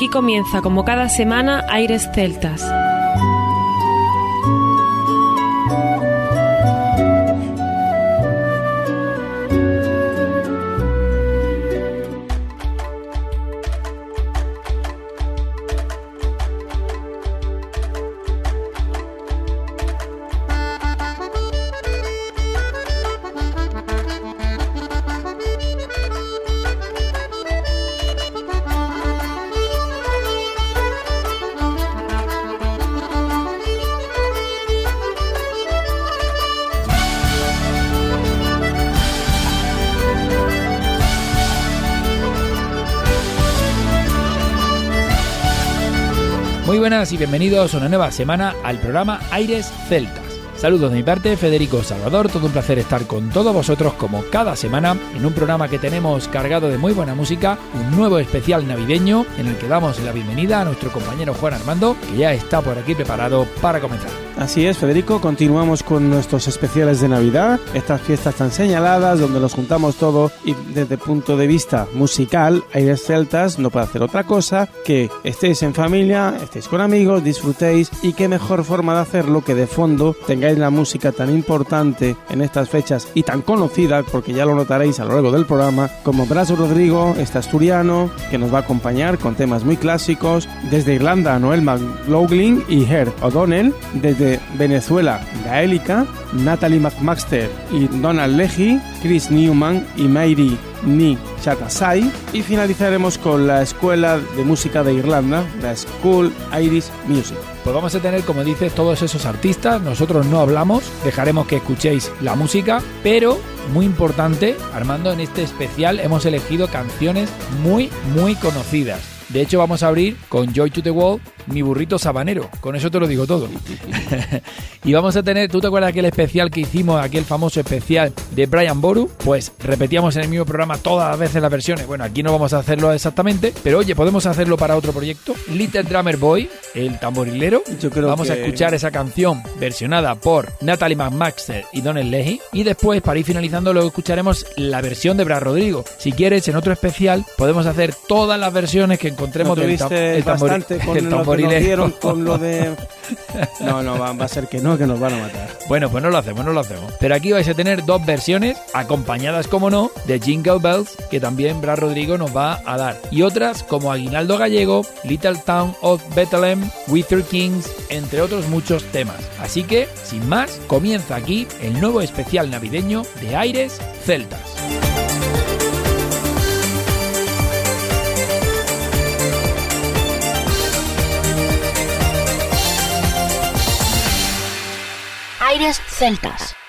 Aquí comienza, como cada semana, Aires Celtas. Y bienvenidos a una nueva semana al programa Aires Celtas. Saludos de mi parte, Federico Salvador, todo un placer estar con todos vosotros como cada semana en un programa que tenemos cargado de muy buena música, un nuevo especial navideño en el que damos la bienvenida a nuestro compañero Juan Armando, que ya está por aquí preparado para comenzar. Así es, Federico, continuamos con nuestros especiales de Navidad, estas fiestas tan señaladas donde nos juntamos todo y desde el punto de vista musical, Aires Celtas no puede hacer otra cosa que estéis en familia, estéis con amigos, disfrutéis y qué mejor forma de hacerlo que de fondo tengáis la música tan importante en estas fechas y tan conocida, porque ya lo notaréis a lo largo del programa, como Brazo Rodrigo, este asturiano, que nos va a acompañar con temas muy clásicos, desde Irlanda Noel McLaughlin y Herb O'Donnell, Venezuela, Gaélica, Natalie McMaster y Donald Lehy, Chris Newman y Mary Ni Chatasai y finalizaremos con la Escuela de Música de Irlanda, la School Irish Music. Pues vamos a tener, como dices, todos esos artistas. Nosotros no hablamos, dejaremos que escuchéis la música, pero muy importante, Armando, en este especial hemos elegido canciones muy, muy conocidas. De hecho, vamos a abrir con Joy to the Wall, mi burrito sabanero. Con eso te lo digo todo. y vamos a tener, ¿tú te acuerdas aquel especial que hicimos, aquel famoso especial de Brian Boru? Pues repetíamos en el mismo programa todas las veces las versiones. Bueno, aquí no vamos a hacerlo exactamente, pero oye, podemos hacerlo para otro proyecto. Little Drummer Boy, el tamborilero. Yo creo vamos que... a escuchar esa canción versionada por Natalie McMaster y Donald Lehy. Y después, para ir finalizando, luego escucharemos la versión de Brad Rodrigo. Si quieres, en otro especial, podemos hacer todas las versiones que encontremos ¿No del tam el tambor bastante con el lo que nos dieron con lo de... No, no, va, va a ser que no, que nos van a matar. Bueno, pues no lo hacemos, no lo hacemos. Pero aquí vais a tener dos versiones, acompañadas, como no, de Jingle Bells, que también Brad Rodrigo nos va a dar. Y otras como Aguinaldo Gallego, Little Town of Bethlehem, Wither Kings, entre otros muchos temas. Así que, sin más, comienza aquí el nuevo especial navideño de Aires Celtas. Aires Celtas.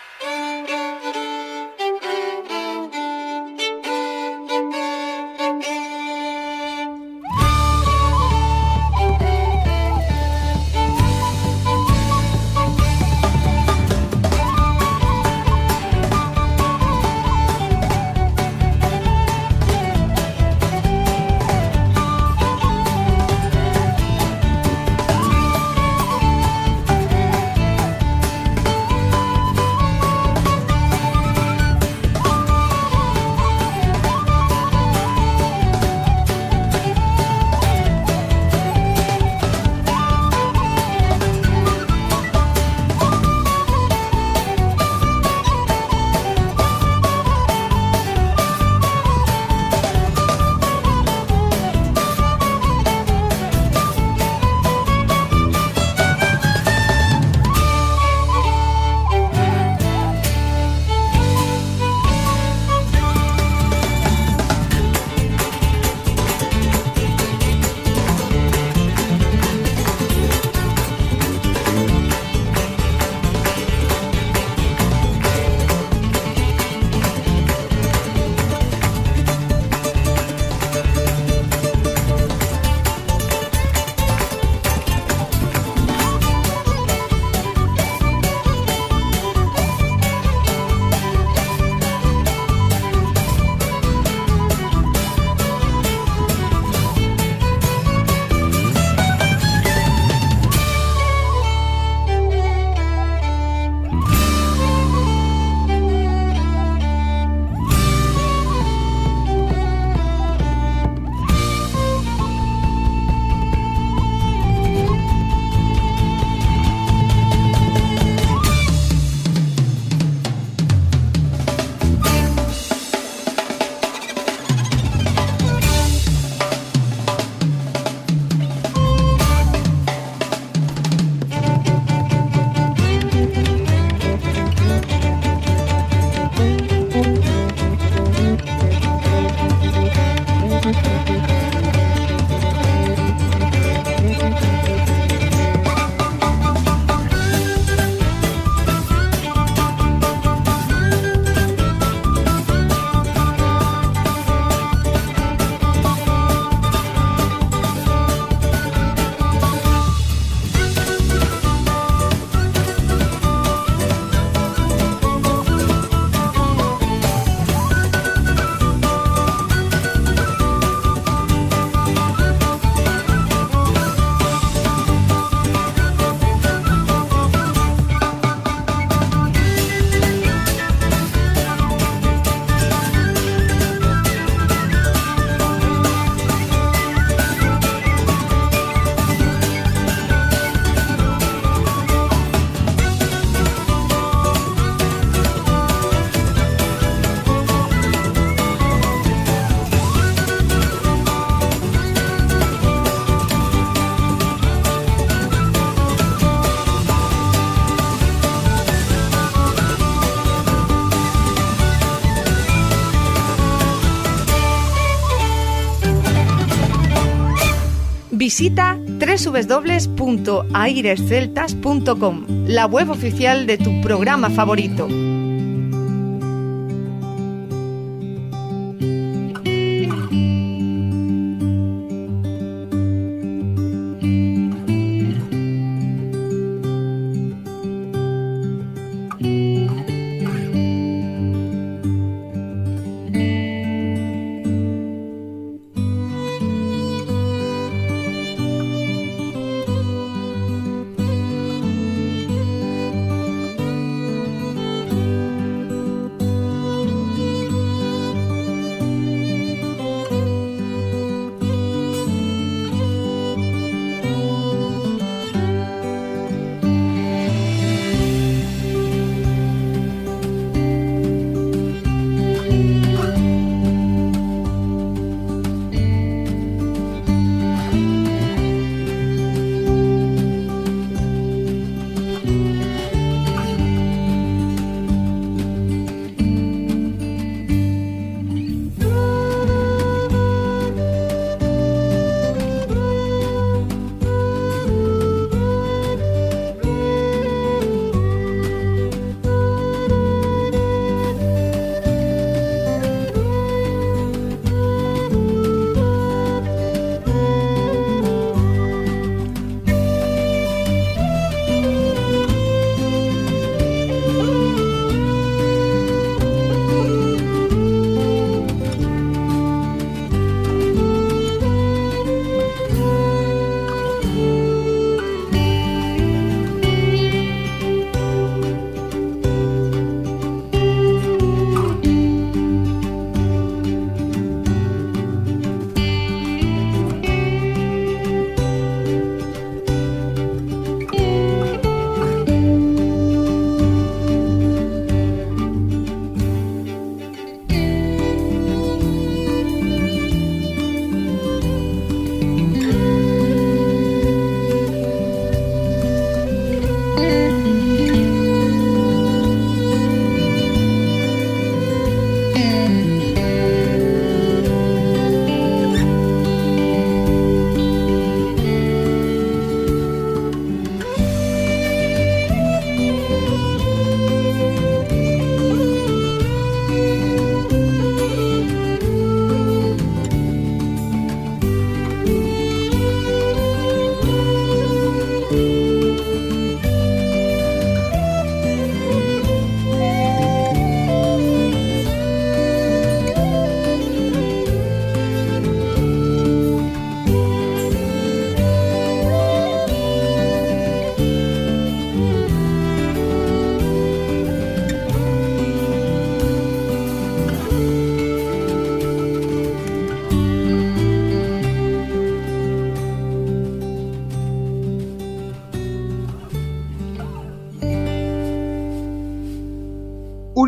Visita www.airesceltas.com, la web oficial de tu programa favorito.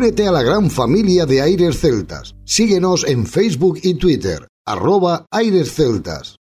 Únete a la gran familia de Aires Celtas. Síguenos en Facebook y Twitter, arroba Aires Celtas.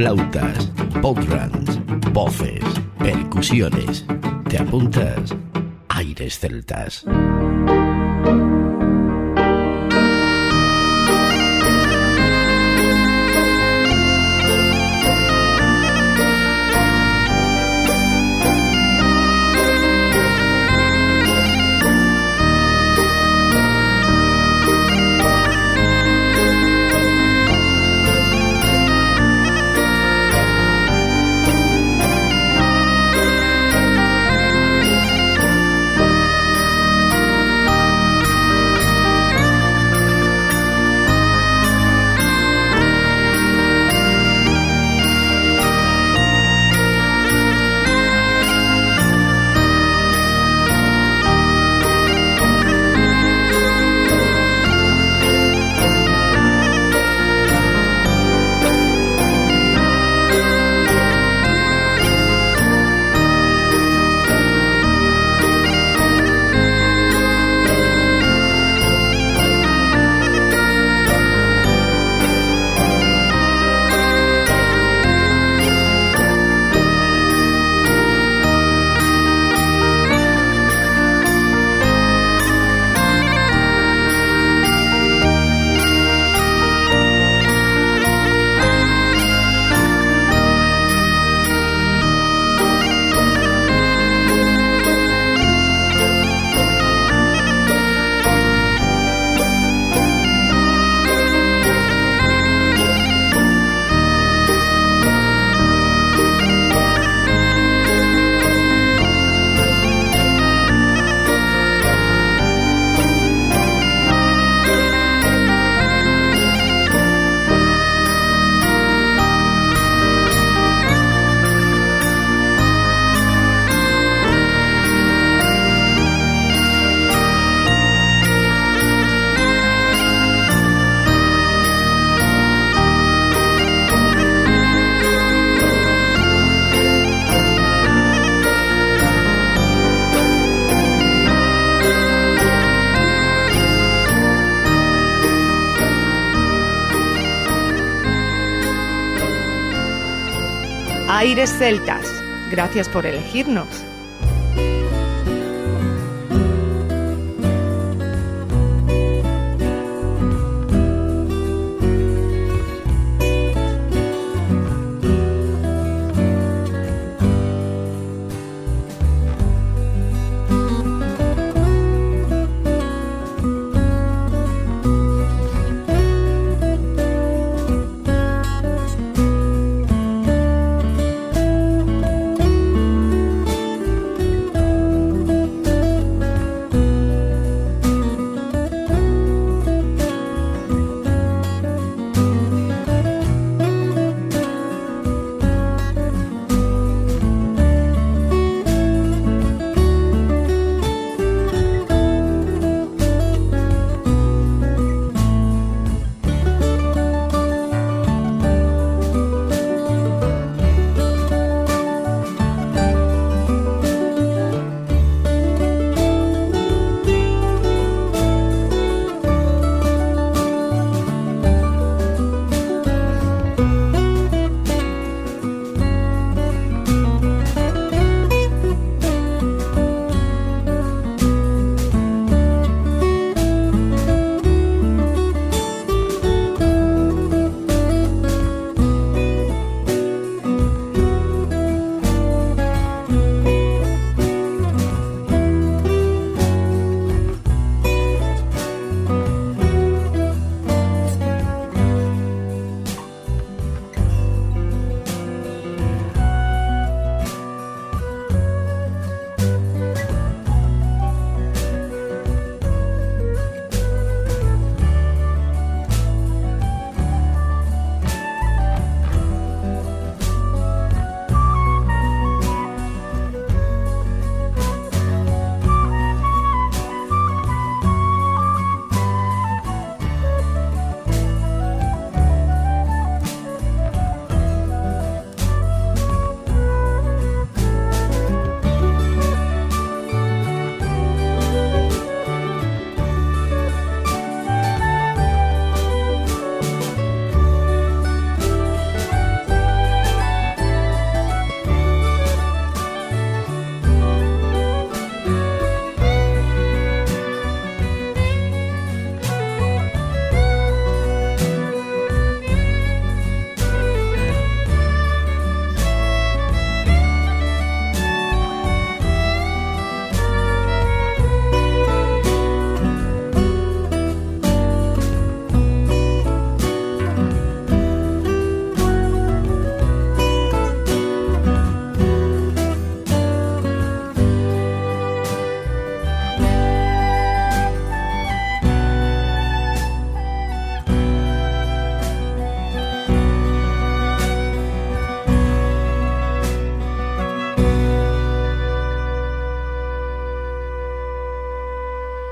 Flautas, bodrums, voces, percusiones. ¿Te apuntas? Aires celtas. Aires Celtas. Gracias por elegirnos.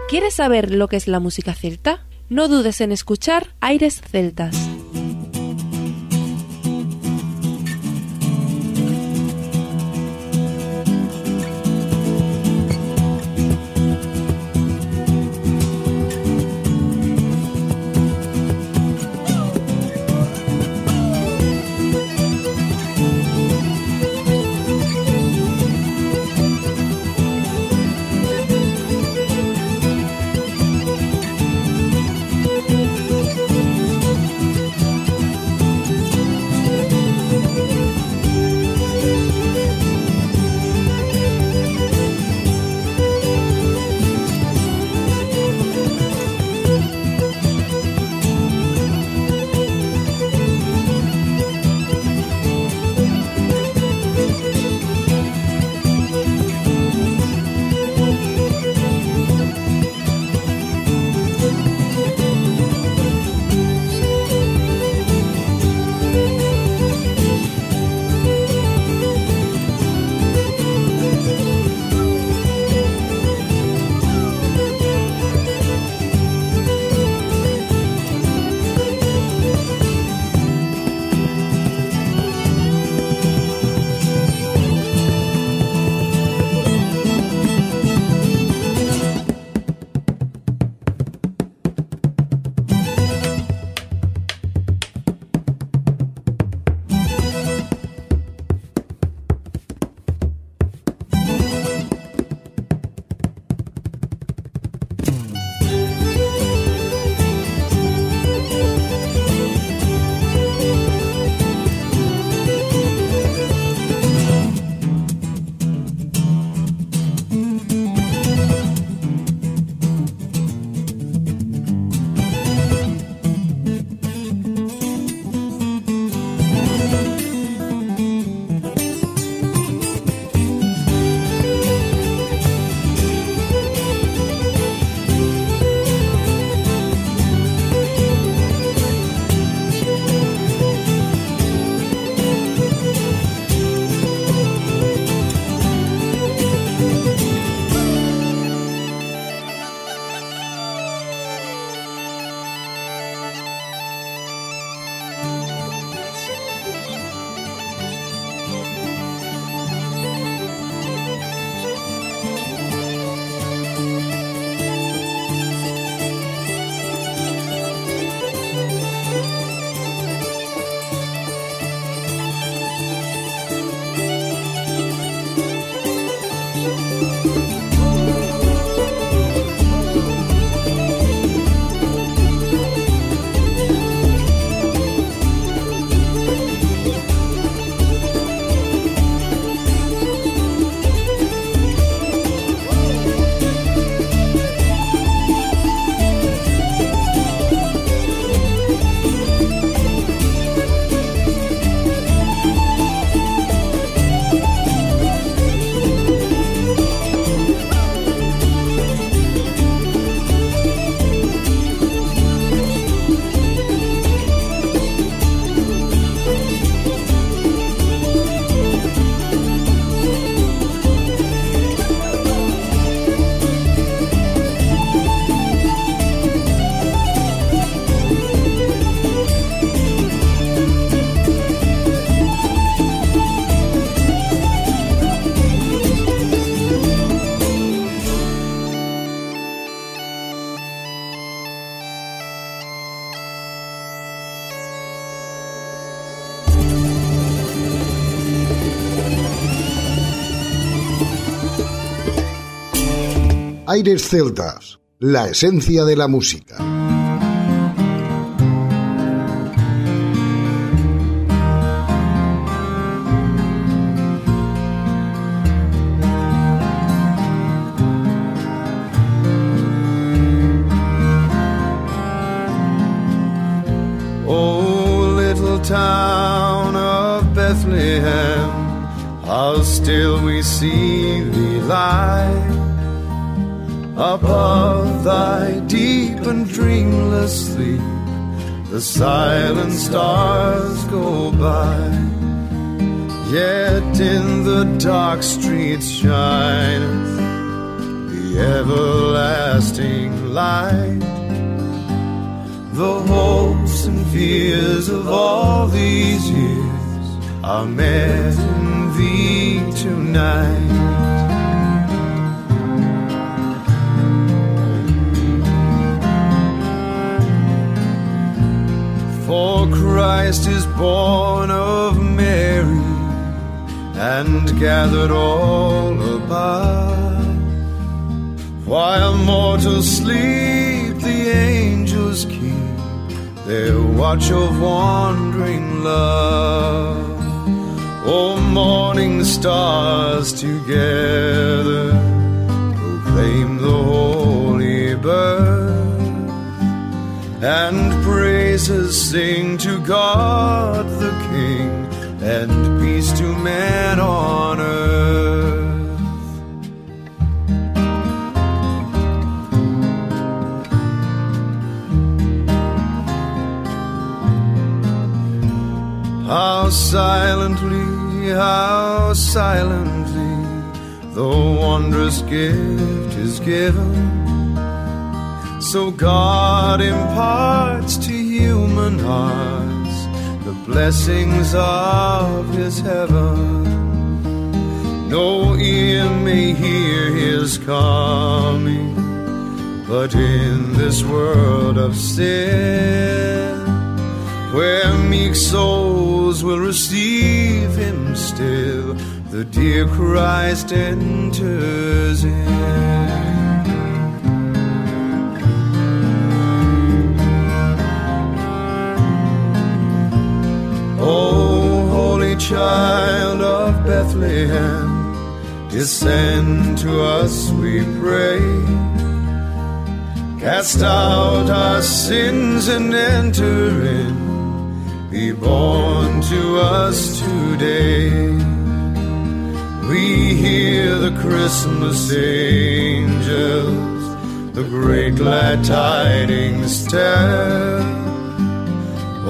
¿Quieres saber lo que es la música celta? No dudes en escuchar Aires Celtas. Aires Celtas, la esencia de la música. The silent stars go by, yet in the dark streets shineth the everlasting light. The hopes and fears of all these years are met in thee tonight. Christ is born of Mary and gathered all above. While mortals sleep, the angels keep their watch of wandering love. Oh, morning stars together proclaim the holy birth and praises sing to God the King and peace to man on earth. How silently, how silently the wondrous gift is given. So God imparts human hearts the blessings of his heaven. No ear may hear his coming, but in this world of sin, where meek souls will receive him still, the dear Christ enters in. O holy child of Bethlehem, descend to us, we pray. Cast out our sins and enter in. Be born to us today. We hear the Christmas angels, the great glad tidings tell.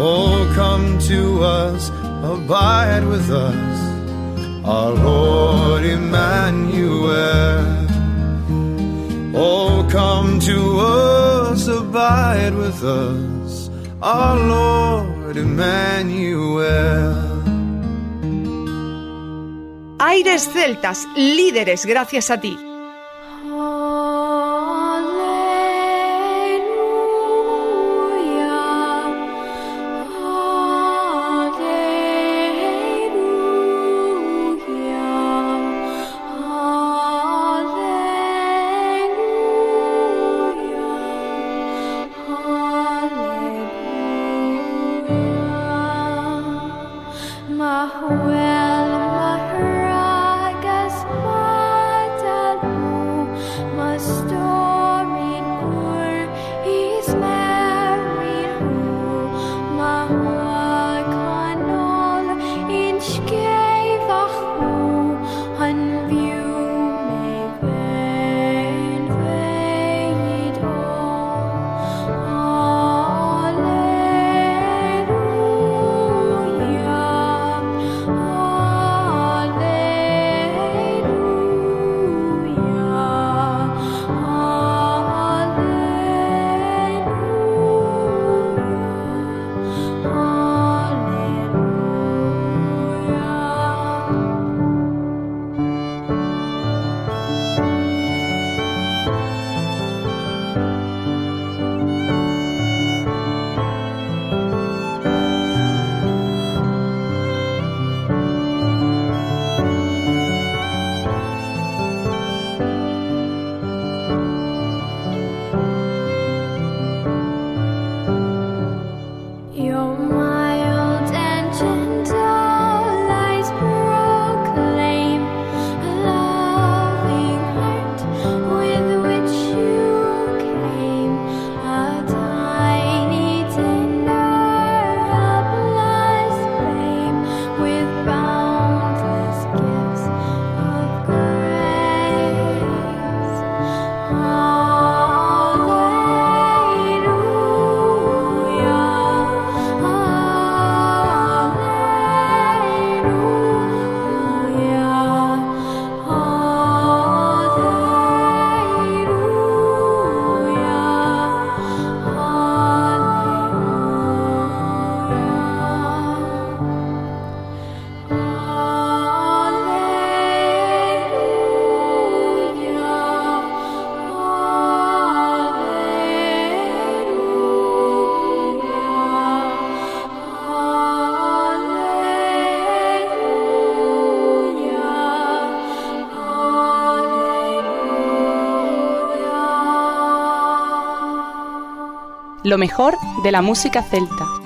Oh, come to us, abide with us, our Lord Emmanuel. Oh, come to us, abide with us, our Lord Emmanuel. Aires Celtas, líderes gracias a ti. Lo mejor de la música celta.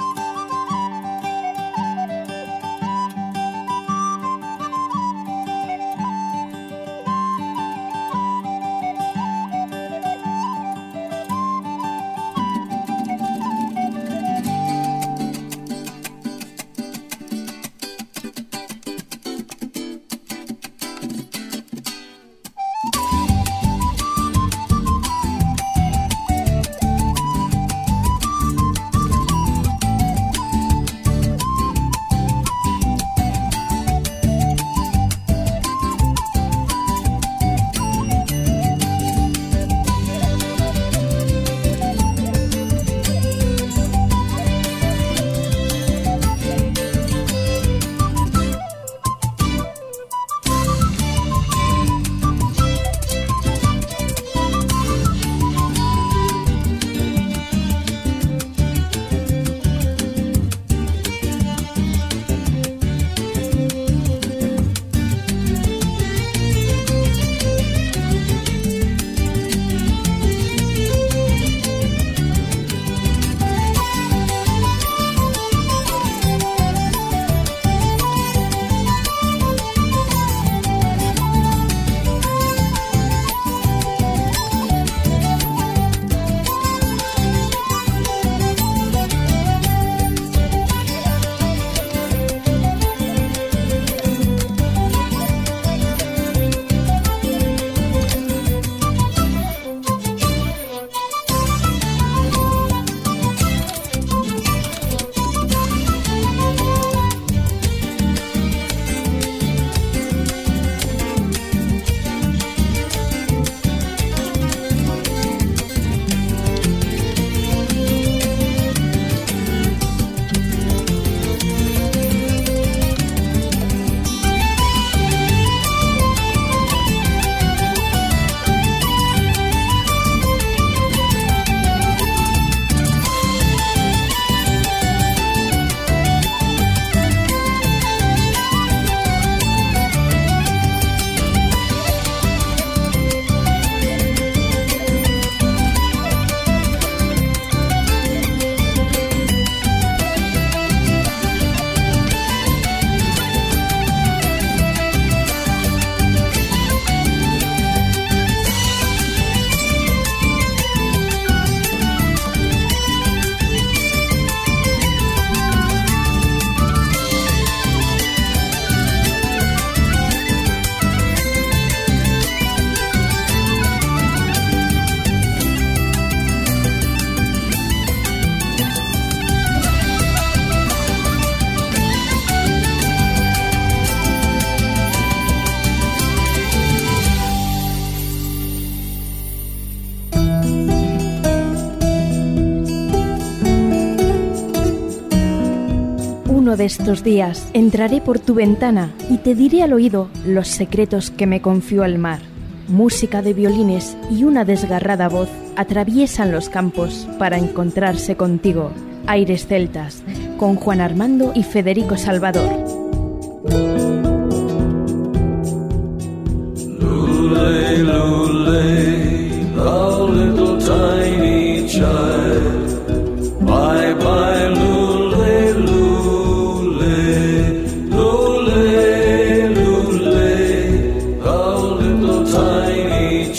Estos días entraré por tu ventana y te diré al oído los secretos que me confió el mar. Música de violines y una desgarrada voz atraviesan los campos para encontrarse contigo. Aires celtas, con Juan Armando y Federico Salvador.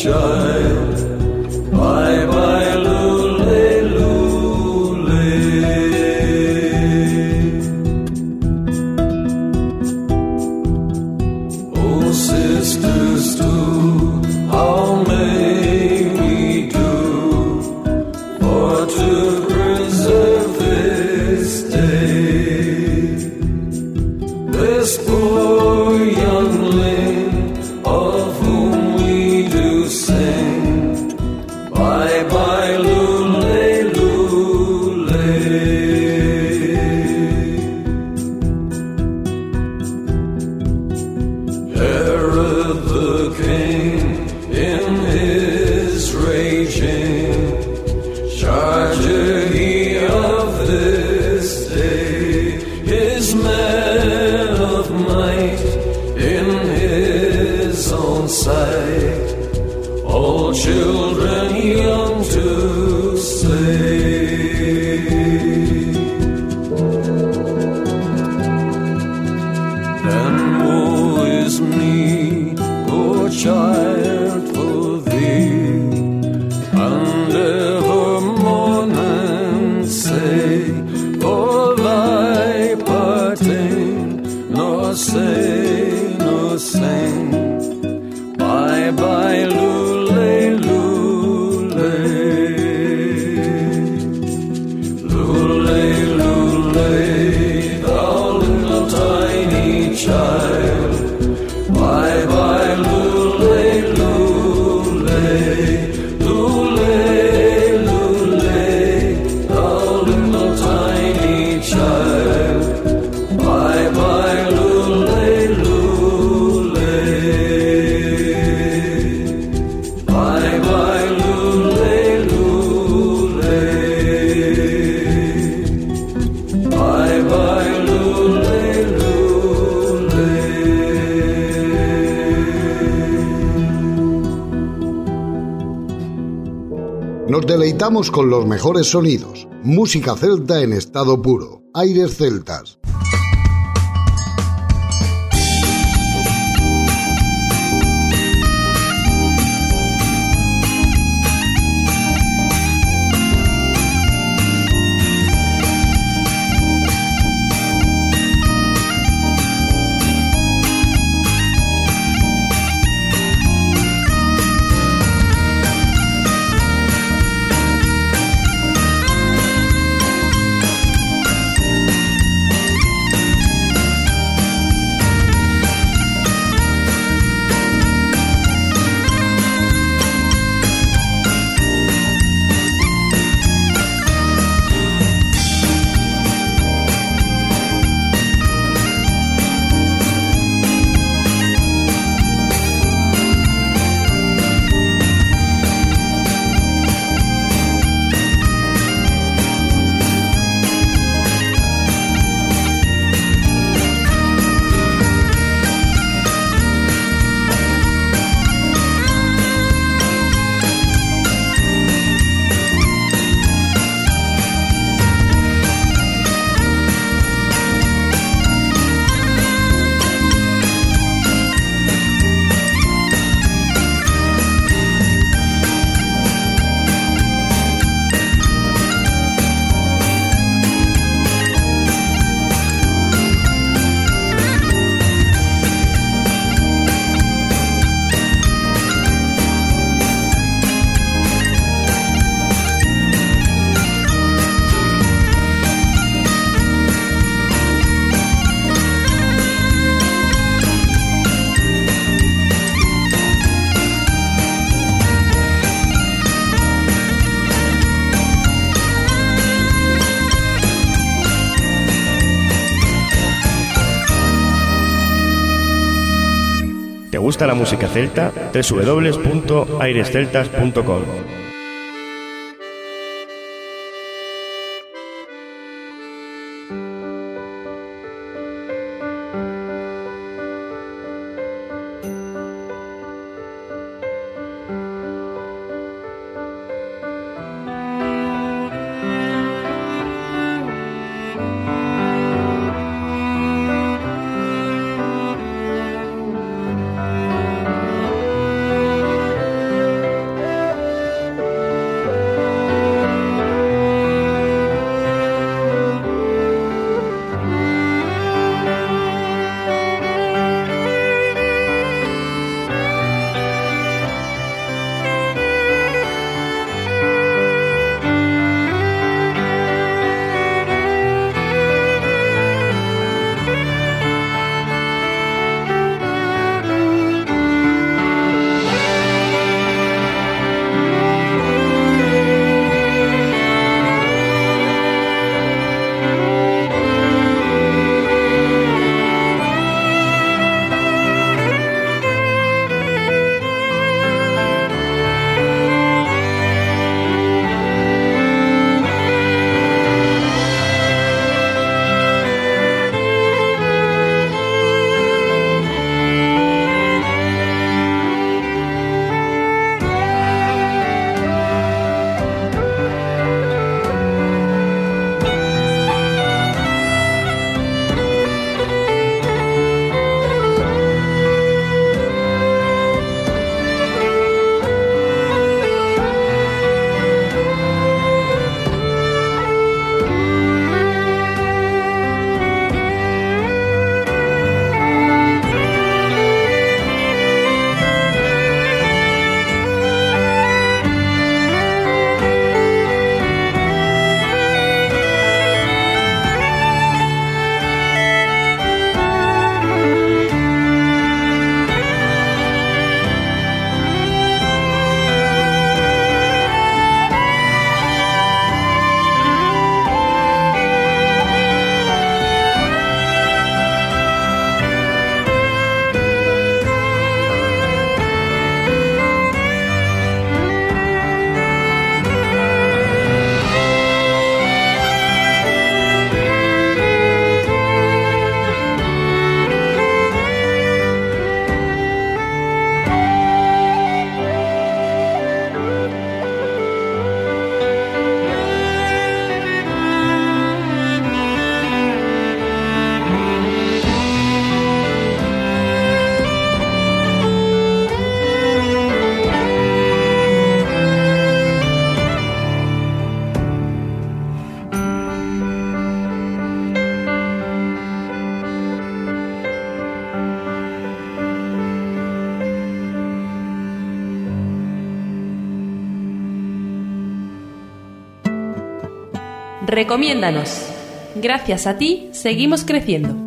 shine. Con los mejores sonidos. Música celta en estado puro. Aires celtas. Música celta? www.airesceltas.com Recomiéndanos. Gracias a ti, seguimos creciendo.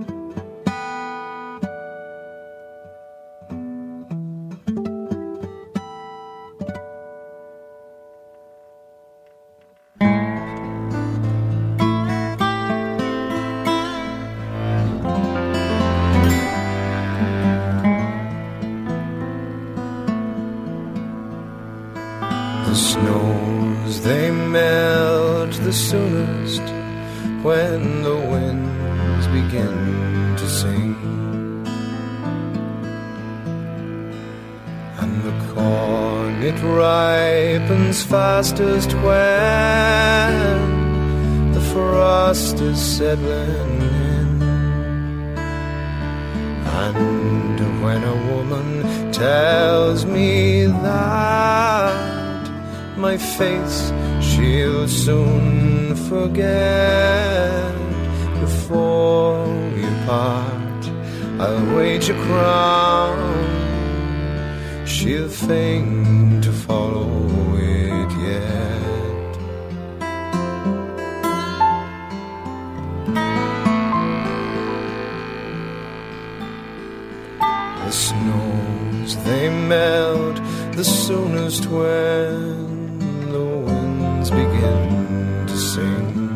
The soonest when the winds begin to sing.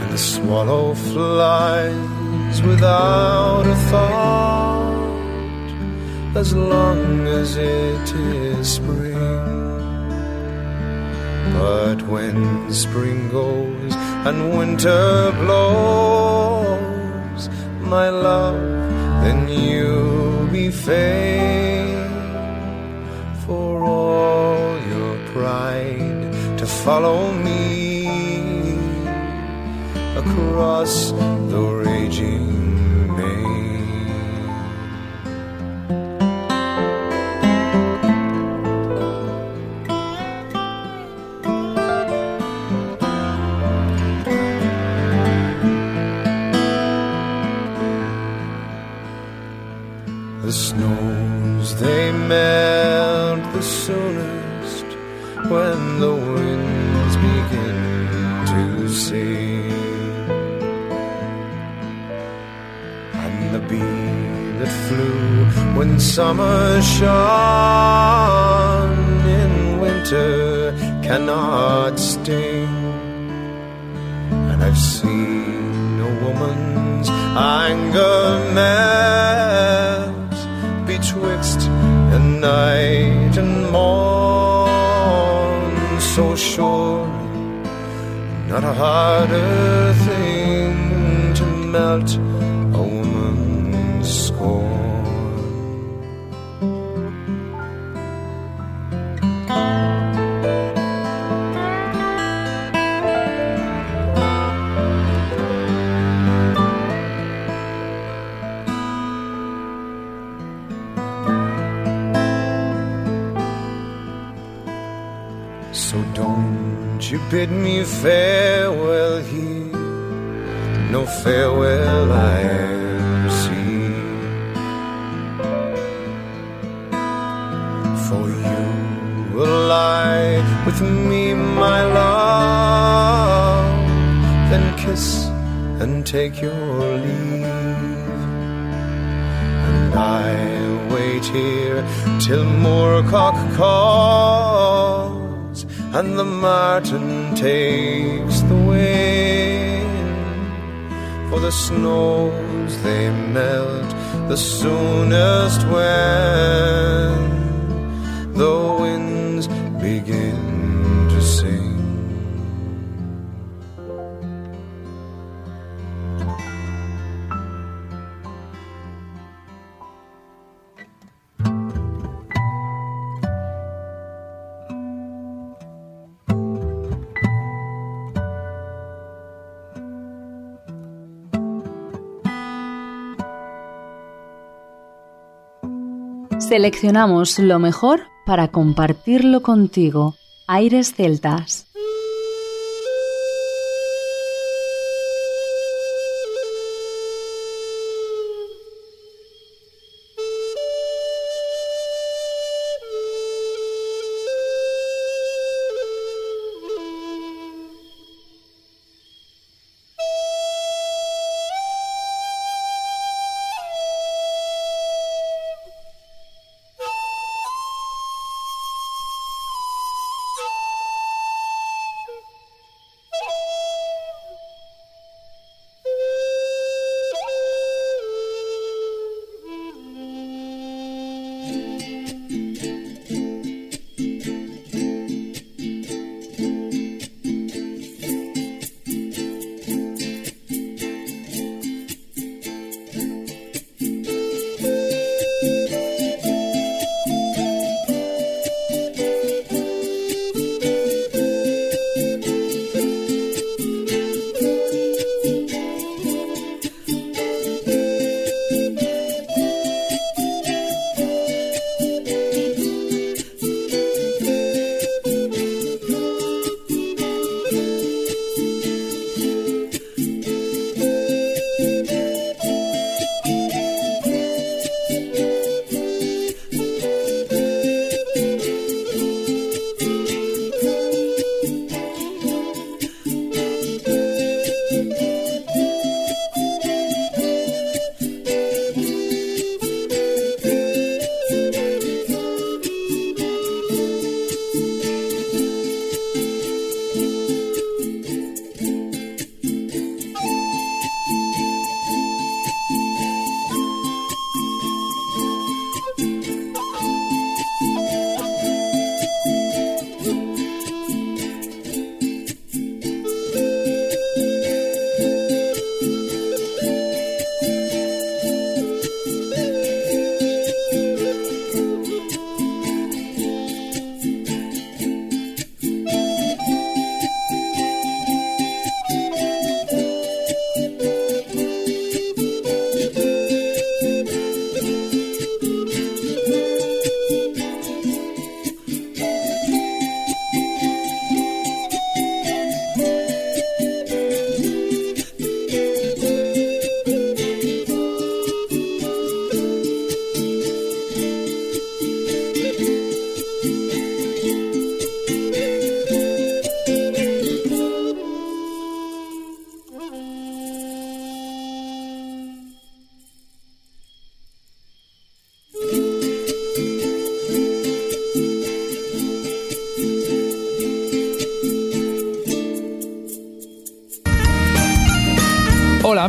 And the swallow flies without a thought as long as it is spring. But when spring goes and winter blows, my love, then you'll be fain for all your pride to follow me across not a harder thing to melt bid me farewell here, no farewell I ever see. For you will lie with me, my love, then kiss and take your leave. And I wait here till Moorcock calls and the martin takes the wind. For the snows they melt the soonest when the winds begin Seleccionamos lo mejor para compartirlo contigo. Aires Celtas.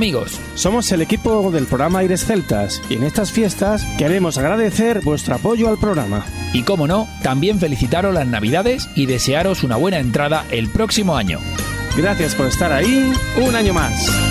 Amigos. Somos el equipo del programa Aires Celtas y en estas fiestas queremos agradecer vuestro apoyo al programa. Y como no, también felicitaros las Navidades y desearos una buena entrada el próximo año. Gracias por estar ahí un año más.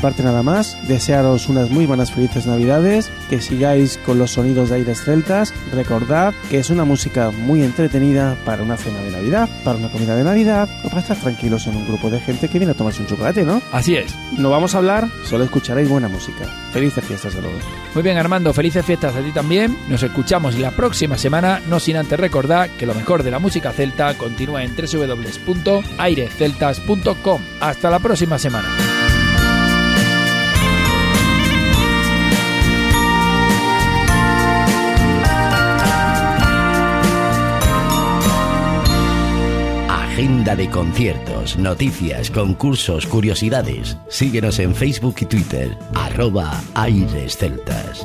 Parte nada más, desearos unas muy buenas felices navidades, que sigáis con los sonidos de aires celtas, recordad que es una música muy entretenida para una cena de Navidad, para una comida de Navidad o para estar tranquilos en un grupo de gente que viene a tomarse un chocolate, ¿no? Así es. No vamos a hablar, solo escucharéis buena música. Felices fiestas de todos. Muy bien Armando, felices fiestas a ti también. Nos escuchamos la próxima semana, no sin antes recordar que lo mejor de la música celta continúa en www.airesceltas.com. Hasta la próxima semana. Agenda de conciertos, noticias, concursos, curiosidades. Síguenos en Facebook y Twitter, arroba Aires Celtas.